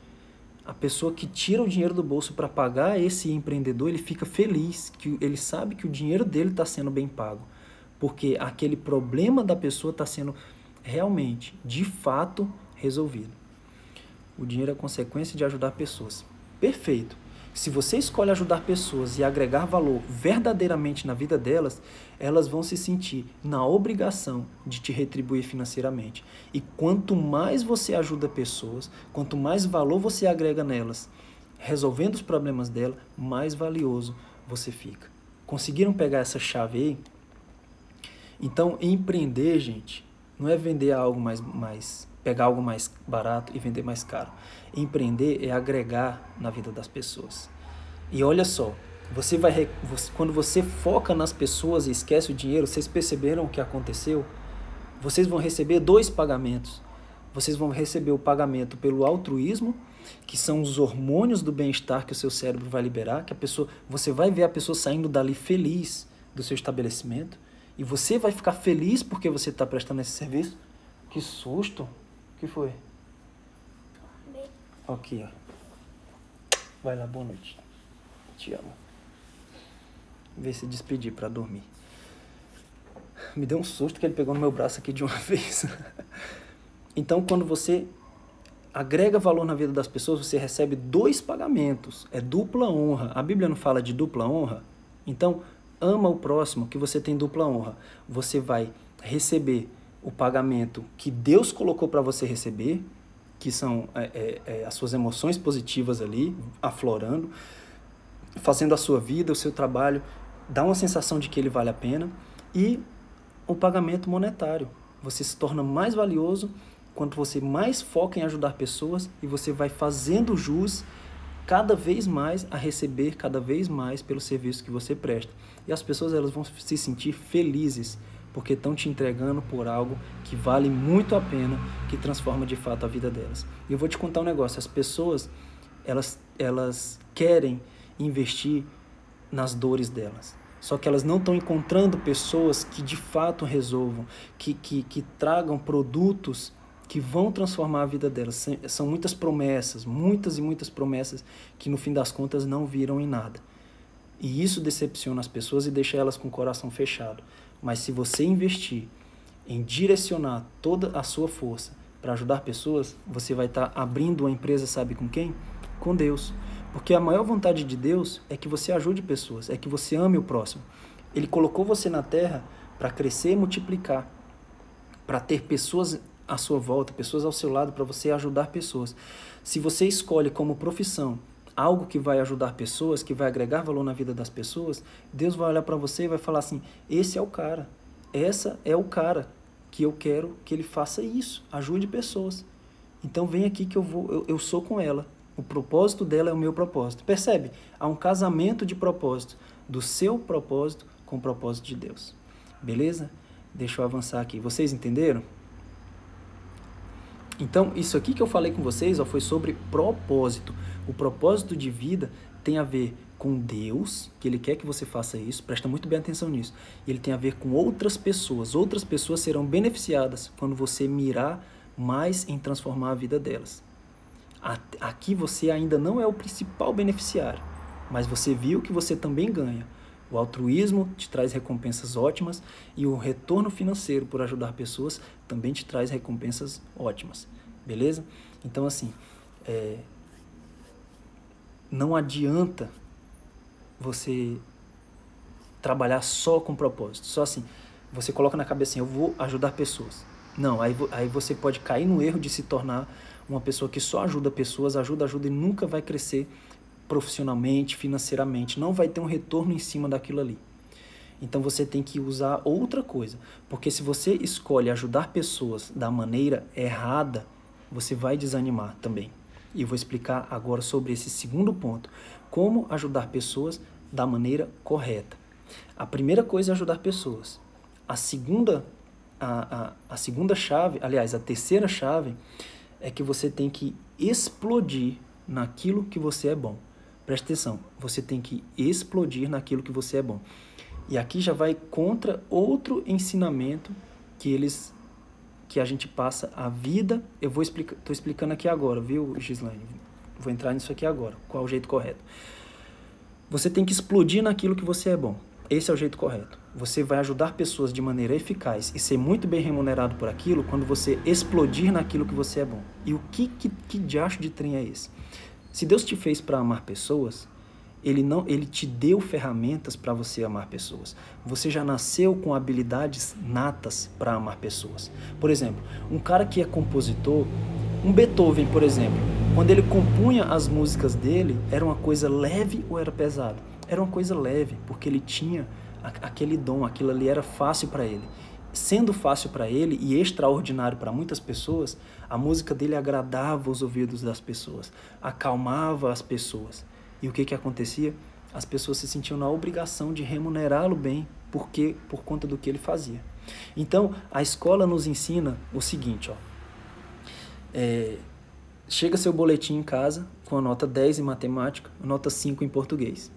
a pessoa que tira o dinheiro do bolso para pagar esse empreendedor, ele fica feliz, que ele sabe que o dinheiro dele está sendo bem pago, porque aquele problema da pessoa está sendo realmente, de fato, resolvido. O dinheiro é consequência de ajudar pessoas. Perfeito. Se você escolhe ajudar pessoas e agregar valor verdadeiramente na vida delas, elas vão se sentir na obrigação de te retribuir financeiramente. E quanto mais você ajuda pessoas, quanto mais valor você agrega nelas, resolvendo os problemas dela, mais valioso você fica. Conseguiram pegar essa chave aí? Então, empreender, gente, não é vender algo mais, mais pegar algo mais barato e vender mais caro. Empreender é agregar na vida das pessoas. E olha só, você vai quando você foca nas pessoas e esquece o dinheiro, vocês perceberam o que aconteceu? Vocês vão receber dois pagamentos. Vocês vão receber o pagamento pelo altruísmo, que são os hormônios do bem-estar que o seu cérebro vai liberar, que a pessoa, você vai ver a pessoa saindo dali feliz do seu estabelecimento, e você vai ficar feliz porque você está prestando esse serviço. Que susto! O que foi? Aqui, ó. Vai lá, boa noite. Te amo. Vê se despedir para dormir. Me deu um susto que ele pegou no meu braço aqui de uma vez. então, quando você agrega valor na vida das pessoas, você recebe dois pagamentos. É dupla honra. A Bíblia não fala de dupla honra? Então, ama o próximo, que você tem dupla honra. Você vai receber o pagamento que Deus colocou para você receber, que são é, é, é, as suas emoções positivas ali, aflorando, fazendo a sua vida, o seu trabalho, dá uma sensação de que ele vale a pena, e o pagamento monetário. Você se torna mais valioso quanto você mais foca em ajudar pessoas e você vai fazendo jus cada vez mais a receber cada vez mais pelo serviço que você presta. E as pessoas elas vão se sentir felizes porque estão te entregando por algo que vale muito a pena, que transforma de fato a vida delas. E eu vou te contar um negócio, as pessoas elas elas querem investir nas dores delas. Só que elas não estão encontrando pessoas que de fato resolvam, que, que, que tragam produtos que vão transformar a vida delas. São muitas promessas, muitas e muitas promessas que no fim das contas não viram em nada. E isso decepciona as pessoas e deixa elas com o coração fechado. Mas se você investir em direcionar toda a sua força para ajudar pessoas, você vai estar tá abrindo uma empresa, sabe com quem? Com Deus. Porque a maior vontade de Deus é que você ajude pessoas, é que você ame o próximo. Ele colocou você na terra para crescer e multiplicar, para ter pessoas à sua volta, pessoas ao seu lado para você ajudar pessoas. Se você escolhe como profissão algo que vai ajudar pessoas, que vai agregar valor na vida das pessoas, Deus vai olhar para você e vai falar assim: esse é o cara, essa é o cara que eu quero que ele faça isso, ajude pessoas. Então vem aqui que eu vou, eu, eu sou com ela. O propósito dela é o meu propósito. Percebe? Há um casamento de propósito do seu propósito com o propósito de Deus. Beleza? Deixa eu avançar aqui. Vocês entenderam? Então, isso aqui que eu falei com vocês ó, foi sobre propósito. O propósito de vida tem a ver com Deus, que Ele quer que você faça isso, presta muito bem atenção nisso. Ele tem a ver com outras pessoas. Outras pessoas serão beneficiadas quando você mirar mais em transformar a vida delas. Aqui você ainda não é o principal beneficiário, mas você viu que você também ganha. O altruísmo te traz recompensas ótimas e o retorno financeiro por ajudar pessoas também te traz recompensas ótimas. Beleza? Então, assim, é, não adianta você trabalhar só com propósito. Só assim, você coloca na cabeça assim, eu vou ajudar pessoas. Não, aí, aí você pode cair no erro de se tornar uma pessoa que só ajuda pessoas, ajuda, ajuda e nunca vai crescer profissionalmente, financeiramente, não vai ter um retorno em cima daquilo ali. Então você tem que usar outra coisa, porque se você escolhe ajudar pessoas da maneira errada, você vai desanimar também. E eu vou explicar agora sobre esse segundo ponto, como ajudar pessoas da maneira correta. A primeira coisa é ajudar pessoas. A segunda a, a, a segunda chave, aliás, a terceira chave é que você tem que explodir naquilo que você é bom. Preste atenção, você tem que explodir naquilo que você é bom. E aqui já vai contra outro ensinamento que eles que a gente passa a vida. Eu vou explicar, tô explicando aqui agora, viu, Gislaine? Vou entrar nisso aqui agora. Qual é o jeito correto? Você tem que explodir naquilo que você é bom. Esse é o jeito correto. Você vai ajudar pessoas de maneira eficaz e ser muito bem remunerado por aquilo quando você explodir naquilo que você é bom. E o que, que, que diacho de trem é esse? Se Deus te fez para amar pessoas, ele não, ele te deu ferramentas para você amar pessoas. Você já nasceu com habilidades natas para amar pessoas. Por exemplo, um cara que é compositor, um Beethoven, por exemplo, quando ele compunha as músicas dele, era uma coisa leve ou era pesado? Era uma coisa leve, porque ele tinha aquele dom, aquilo ali era fácil para ele sendo fácil para ele e extraordinário para muitas pessoas, a música dele agradava os ouvidos das pessoas, acalmava as pessoas. E o que que acontecia? As pessoas se sentiam na obrigação de remunerá-lo bem, porque por conta do que ele fazia. Então, a escola nos ensina o seguinte, ó. É, chega seu boletim em casa com a nota 10 em matemática, nota 5 em português.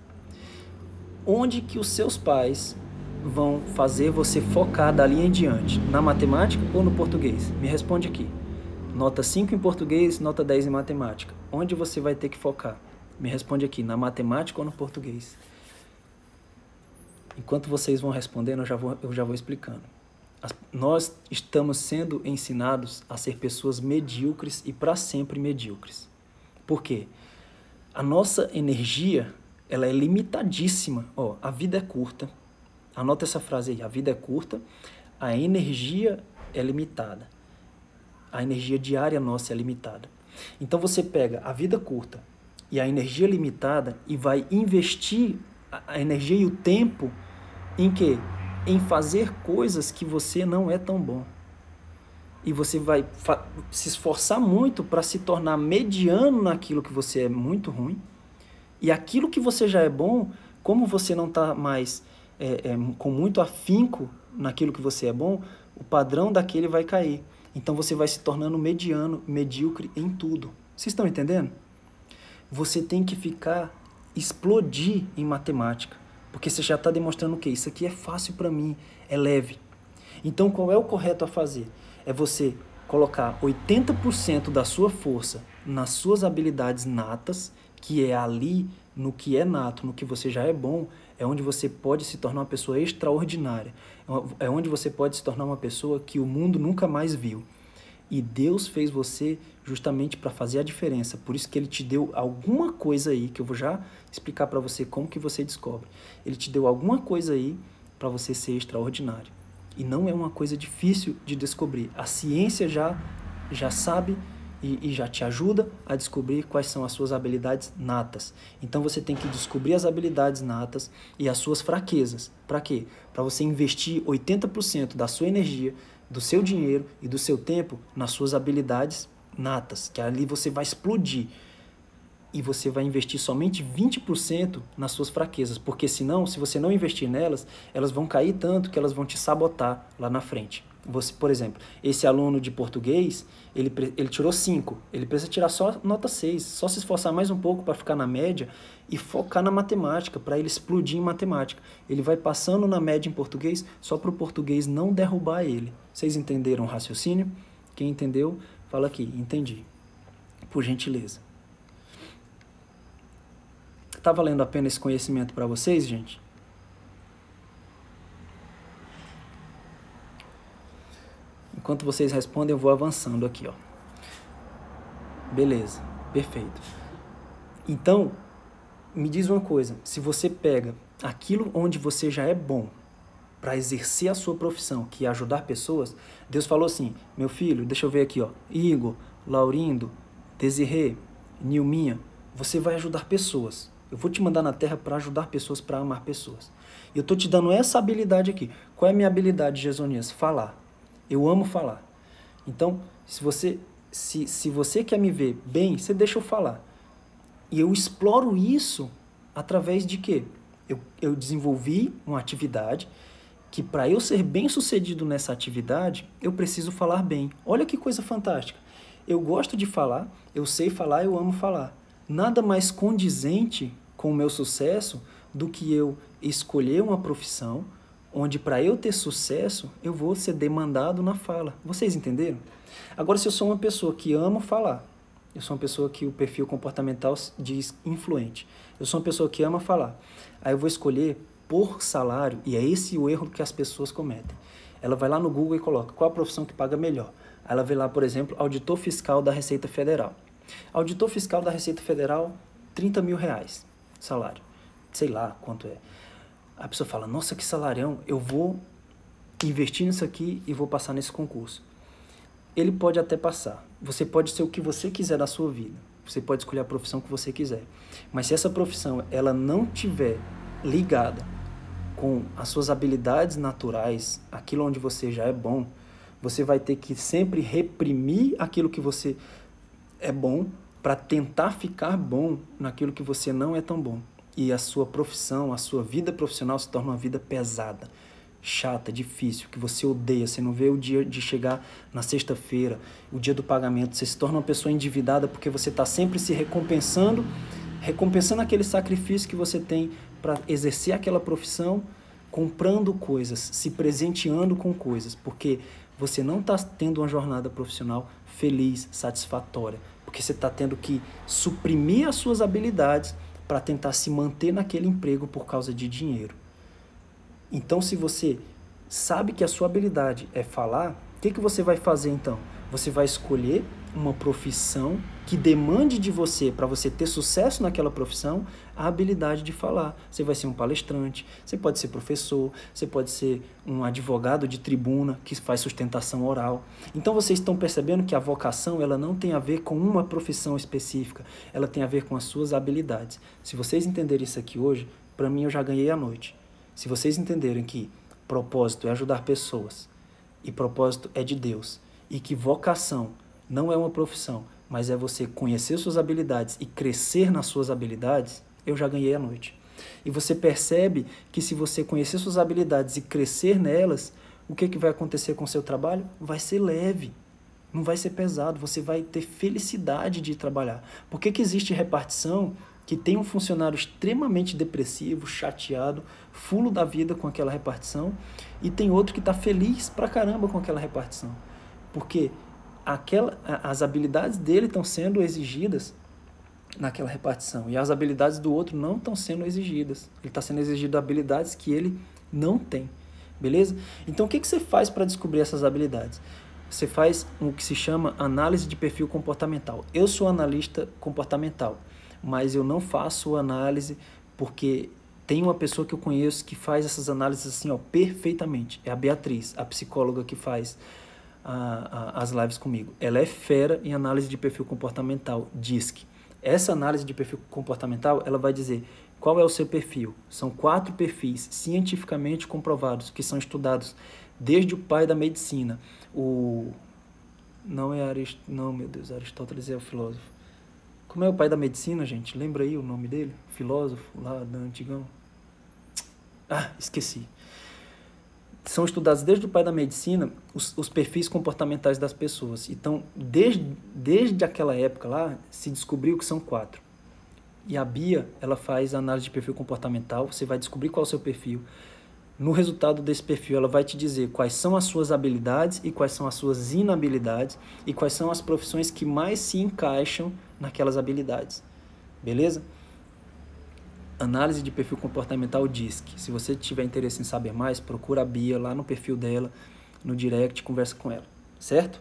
Onde que os seus pais vão fazer você focar dali em diante? Na matemática ou no português? Me responde aqui. Nota 5 em português, nota 10 em matemática. Onde você vai ter que focar? Me responde aqui, na matemática ou no português? Enquanto vocês vão respondendo, eu já vou, eu já vou explicando. As, nós estamos sendo ensinados a ser pessoas medíocres e para sempre medíocres. Por quê? A nossa energia ela é limitadíssima. Ó, a vida é curta, Anota essa frase aí: a vida é curta, a energia é limitada. A energia diária nossa é limitada. Então você pega a vida curta e a energia limitada e vai investir a energia e o tempo em que? Em fazer coisas que você não é tão bom. e você vai se esforçar muito para se tornar mediano naquilo que você é muito ruim, e aquilo que você já é bom, como você não está mais é, é, com muito afinco naquilo que você é bom, o padrão daquele vai cair. Então você vai se tornando mediano, medíocre em tudo. Vocês estão entendendo? Você tem que ficar, explodir em matemática. Porque você já está demonstrando o quê? Isso aqui é fácil para mim, é leve. Então qual é o correto a fazer? É você colocar 80% da sua força nas suas habilidades natas, que é ali no que é nato, no que você já é bom, é onde você pode se tornar uma pessoa extraordinária. É onde você pode se tornar uma pessoa que o mundo nunca mais viu. E Deus fez você justamente para fazer a diferença. Por isso que ele te deu alguma coisa aí que eu vou já explicar para você como que você descobre. Ele te deu alguma coisa aí para você ser extraordinário. E não é uma coisa difícil de descobrir. A ciência já já sabe e, e, já te ajuda a descobrir quais são as suas habilidades natas. Então você tem que descobrir as habilidades natas e as suas fraquezas. Para quê? Para você investir 80% da sua energia, do seu dinheiro e do seu tempo nas suas habilidades natas, que ali você vai explodir. E você vai investir somente 20% nas suas fraquezas, porque senão, se você não investir nelas, elas vão cair tanto que elas vão te sabotar lá na frente. Você, por exemplo, esse aluno de português, ele, ele tirou 5, ele precisa tirar só nota 6, só se esforçar mais um pouco para ficar na média e focar na matemática, para ele explodir em matemática. Ele vai passando na média em português só para o português não derrubar ele. Vocês entenderam o raciocínio? Quem entendeu, fala aqui, entendi. Por gentileza. Tá valendo a pena esse conhecimento para vocês, gente? Enquanto vocês respondem, eu vou avançando aqui, ó. Beleza, perfeito. Então, me diz uma coisa, se você pega aquilo onde você já é bom para exercer a sua profissão, que é ajudar pessoas, Deus falou assim: "Meu filho, deixa eu ver aqui, ó, Igor, Laurindo, Desirê, Nilminha, você vai ajudar pessoas. Eu vou te mandar na terra para ajudar pessoas, para amar pessoas. Eu tô te dando essa habilidade aqui. Qual é a minha habilidade, Gesonias? Falar. Eu amo falar. Então, se você se, se você quer me ver bem, você deixa eu falar. E eu exploro isso através de quê? Eu, eu desenvolvi uma atividade que para eu ser bem sucedido nessa atividade, eu preciso falar bem. Olha que coisa fantástica. Eu gosto de falar, eu sei falar, eu amo falar. Nada mais condizente com o meu sucesso do que eu escolher uma profissão onde para eu ter sucesso, eu vou ser demandado na fala. Vocês entenderam? Agora, se eu sou uma pessoa que amo falar, eu sou uma pessoa que o perfil comportamental diz influente. Eu sou uma pessoa que ama falar. Aí eu vou escolher por salário, e é esse o erro que as pessoas cometem. Ela vai lá no Google e coloca qual a profissão que paga melhor. Aí ela vê lá, por exemplo, auditor fiscal da Receita Federal. Auditor fiscal da Receita Federal, 30 mil reais salário. Sei lá quanto é. A pessoa fala, nossa, que salarião, eu vou investir nisso aqui e vou passar nesse concurso. Ele pode até passar. Você pode ser o que você quiser da sua vida. Você pode escolher a profissão que você quiser. Mas se essa profissão ela não tiver ligada com as suas habilidades naturais, aquilo onde você já é bom, você vai ter que sempre reprimir aquilo que você é bom para tentar ficar bom naquilo que você não é tão bom e a sua profissão, a sua vida profissional se torna uma vida pesada, chata, difícil, que você odeia, você não vê o dia de chegar na sexta-feira, o dia do pagamento, você se torna uma pessoa endividada porque você está sempre se recompensando, recompensando aquele sacrifício que você tem para exercer aquela profissão, comprando coisas, se presenteando com coisas, porque você não está tendo uma jornada profissional feliz, satisfatória, porque você está tendo que suprimir as suas habilidades para tentar se manter naquele emprego por causa de dinheiro. Então, se você sabe que a sua habilidade é falar, o que, que você vai fazer então? Você vai escolher uma profissão que demande de você, para você ter sucesso naquela profissão, a habilidade de falar. Você vai ser um palestrante, você pode ser professor, você pode ser um advogado de tribuna que faz sustentação oral. Então vocês estão percebendo que a vocação ela não tem a ver com uma profissão específica, ela tem a ver com as suas habilidades. Se vocês entenderem isso aqui hoje, para mim eu já ganhei a noite. Se vocês entenderem que propósito é ajudar pessoas e propósito é de Deus e que vocação não é uma profissão, mas é você conhecer suas habilidades e crescer nas suas habilidades, eu já ganhei a noite. E você percebe que se você conhecer suas habilidades e crescer nelas, o que, que vai acontecer com o seu trabalho? Vai ser leve, não vai ser pesado, você vai ter felicidade de trabalhar. Por que, que existe repartição que tem um funcionário extremamente depressivo, chateado, fulo da vida com aquela repartição, e tem outro que está feliz pra caramba com aquela repartição? Porque aquela, as habilidades dele estão sendo exigidas naquela repartição e as habilidades do outro não estão sendo exigidas. Ele está sendo exigido habilidades que ele não tem. Beleza? Então o que, que você faz para descobrir essas habilidades? Você faz o que se chama análise de perfil comportamental. Eu sou analista comportamental, mas eu não faço análise porque tem uma pessoa que eu conheço que faz essas análises assim, ó, perfeitamente. É a Beatriz, a psicóloga que faz a, a, as lives comigo. Ela é fera em análise de perfil comportamental, DISC. Essa análise de perfil comportamental, ela vai dizer qual é o seu perfil. São quatro perfis cientificamente comprovados que são estudados desde o pai da medicina. O não é Arist... não, meu Deus, Aristóteles é o filósofo. Como é o pai da medicina, gente? Lembra aí o nome dele? Filósofo lá da antigão. Ah, esqueci são estudados desde o pai da medicina os, os, perfis comportamentais das pessoas. Então, desde, desde aquela época lá, se descobriu que são quatro. E a Bia, ela faz análise de perfil comportamental, você vai descobrir qual é o seu perfil. No resultado desse perfil, ela vai te dizer quais são as suas habilidades e quais são as suas inabilidades e quais são as profissões que mais se encaixam naquelas habilidades. Beleza? Análise de perfil comportamental DISC. Se você tiver interesse em saber mais, procura a Bia lá no perfil dela, no direct, conversa com ela, certo?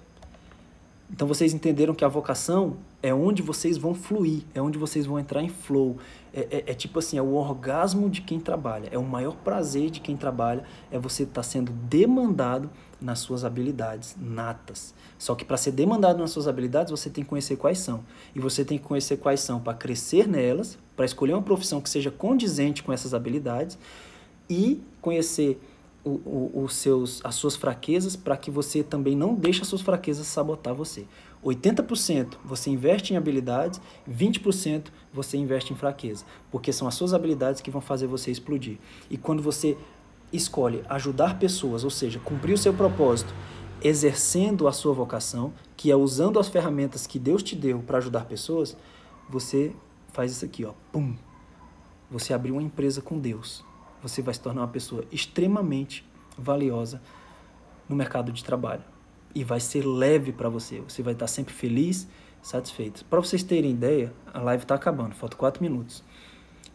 Então vocês entenderam que a vocação é onde vocês vão fluir, é onde vocês vão entrar em flow. É, é, é tipo assim, é o orgasmo de quem trabalha, é o maior prazer de quem trabalha, é você estar tá sendo demandado nas suas habilidades natas. Só que para ser demandado nas suas habilidades, você tem que conhecer quais são. E você tem que conhecer quais são para crescer nelas, para escolher uma profissão que seja condizente com essas habilidades e conhecer o, o, os seus, as suas fraquezas para que você também não deixe as suas fraquezas sabotar você. 80% você investe em habilidades, 20% você investe em fraqueza, porque são as suas habilidades que vão fazer você explodir. E quando você escolhe ajudar pessoas, ou seja, cumprir o seu propósito, exercendo a sua vocação, que é usando as ferramentas que Deus te deu para ajudar pessoas, você faz isso aqui, ó, pum. Você abriu uma empresa com Deus você vai se tornar uma pessoa extremamente valiosa no mercado de trabalho. E vai ser leve para você. Você vai estar sempre feliz, satisfeito. Para vocês terem ideia, a live está acabando, falta 4 minutos.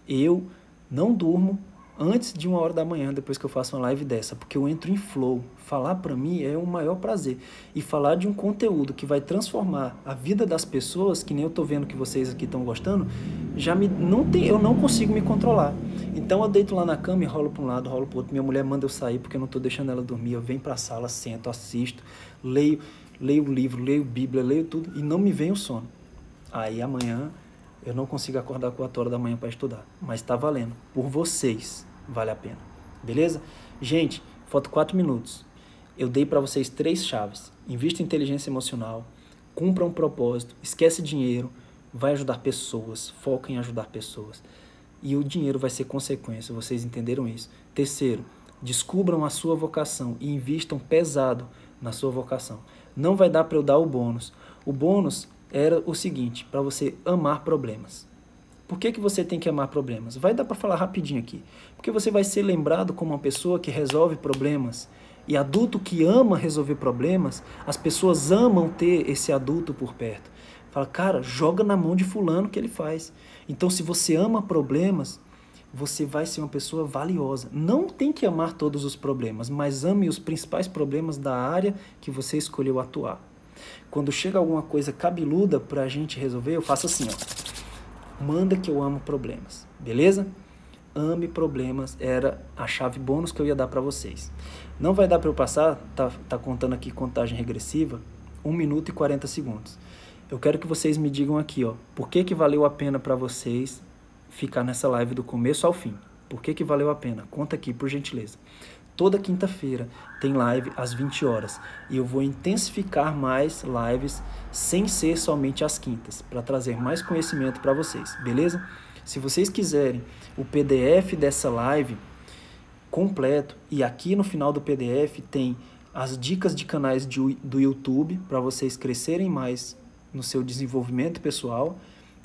Eu não durmo antes de uma hora da manhã, depois que eu faço uma live dessa, porque eu entro em flow. Falar para mim é o maior prazer. E falar de um conteúdo que vai transformar a vida das pessoas, que nem eu tô vendo que vocês aqui estão gostando, já me não tem, eu não consigo me controlar. Então eu deito lá na cama e rolo para um lado, rolo para outro. Minha mulher manda eu sair porque eu não tô deixando ela dormir. Eu venho para a sala, sento, assisto, leio, leio livro, leio Bíblia, leio tudo e não me vem o sono. Aí amanhã eu não consigo acordar 4 horas da manhã para estudar, mas está valendo. Por vocês, vale a pena. Beleza? Gente, falta 4 minutos. Eu dei para vocês três chaves. Invista em inteligência emocional, cumpra um propósito, esquece dinheiro, vai ajudar pessoas, foca em ajudar pessoas. E o dinheiro vai ser consequência, vocês entenderam isso? Terceiro, descubram a sua vocação e invistam pesado na sua vocação. Não vai dar para eu dar o bônus. O bônus era o seguinte, para você amar problemas. Por que, que você tem que amar problemas? Vai dar para falar rapidinho aqui. Porque você vai ser lembrado como uma pessoa que resolve problemas. E adulto que ama resolver problemas, as pessoas amam ter esse adulto por perto. Fala, cara, joga na mão de fulano que ele faz. Então, se você ama problemas, você vai ser uma pessoa valiosa. Não tem que amar todos os problemas, mas ame os principais problemas da área que você escolheu atuar. Quando chega alguma coisa cabeluda para a gente resolver, eu faço assim, ó. Manda que eu amo problemas, beleza? Ame problemas era a chave bônus que eu ia dar para vocês. Não vai dar para eu passar, tá, tá contando aqui contagem regressiva, 1 minuto e 40 segundos. Eu quero que vocês me digam aqui, ó, por que que valeu a pena para vocês ficar nessa live do começo ao fim? Por que que valeu a pena? Conta aqui, por gentileza. toda quinta-feira tem live às 20 horas. E eu vou intensificar mais lives sem ser somente às quintas, para trazer mais conhecimento para vocês, beleza? Se vocês quiserem o PDF dessa live completo, e aqui no final do PDF tem as dicas de canais de, do YouTube para vocês crescerem mais no seu desenvolvimento pessoal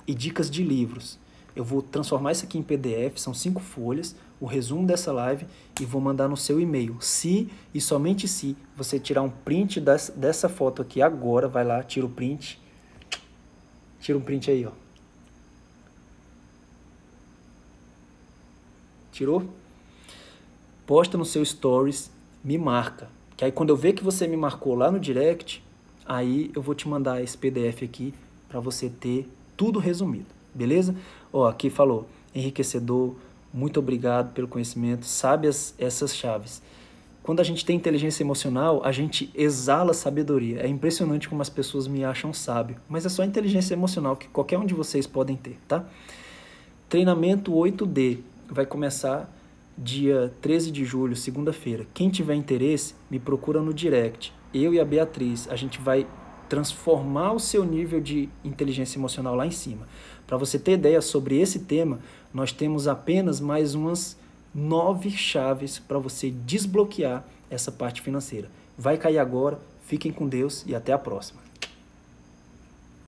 e dicas de livros. Eu vou transformar isso aqui em PDF, são cinco folhas, o resumo dessa live e vou mandar no seu e-mail. Se e somente se você tirar um print dessa, dessa foto aqui agora, vai lá, tira o print. Tira um print aí, ó. Tirou? Posta no seu stories, me marca. Que aí quando eu ver que você me marcou lá no direct, aí eu vou te mandar esse PDF aqui para você ter tudo resumido, beleza? Ó, aqui falou enriquecedor, muito obrigado pelo conhecimento, sabe as, essas chaves. Quando a gente tem inteligência emocional, a gente exala sabedoria. É impressionante como as pessoas me acham sábio, mas é só inteligência emocional que qualquer um de vocês podem ter, tá? Treinamento 8D vai começar dia 13 de julho, segunda-feira. Quem tiver interesse, me procura no direct. Eu e a Beatriz, a gente vai transformar o seu nível de inteligência emocional lá em cima. Para você ter ideia sobre esse tema, nós temos apenas mais umas nove chaves para você desbloquear essa parte financeira. Vai cair agora, fiquem com Deus e até a próxima.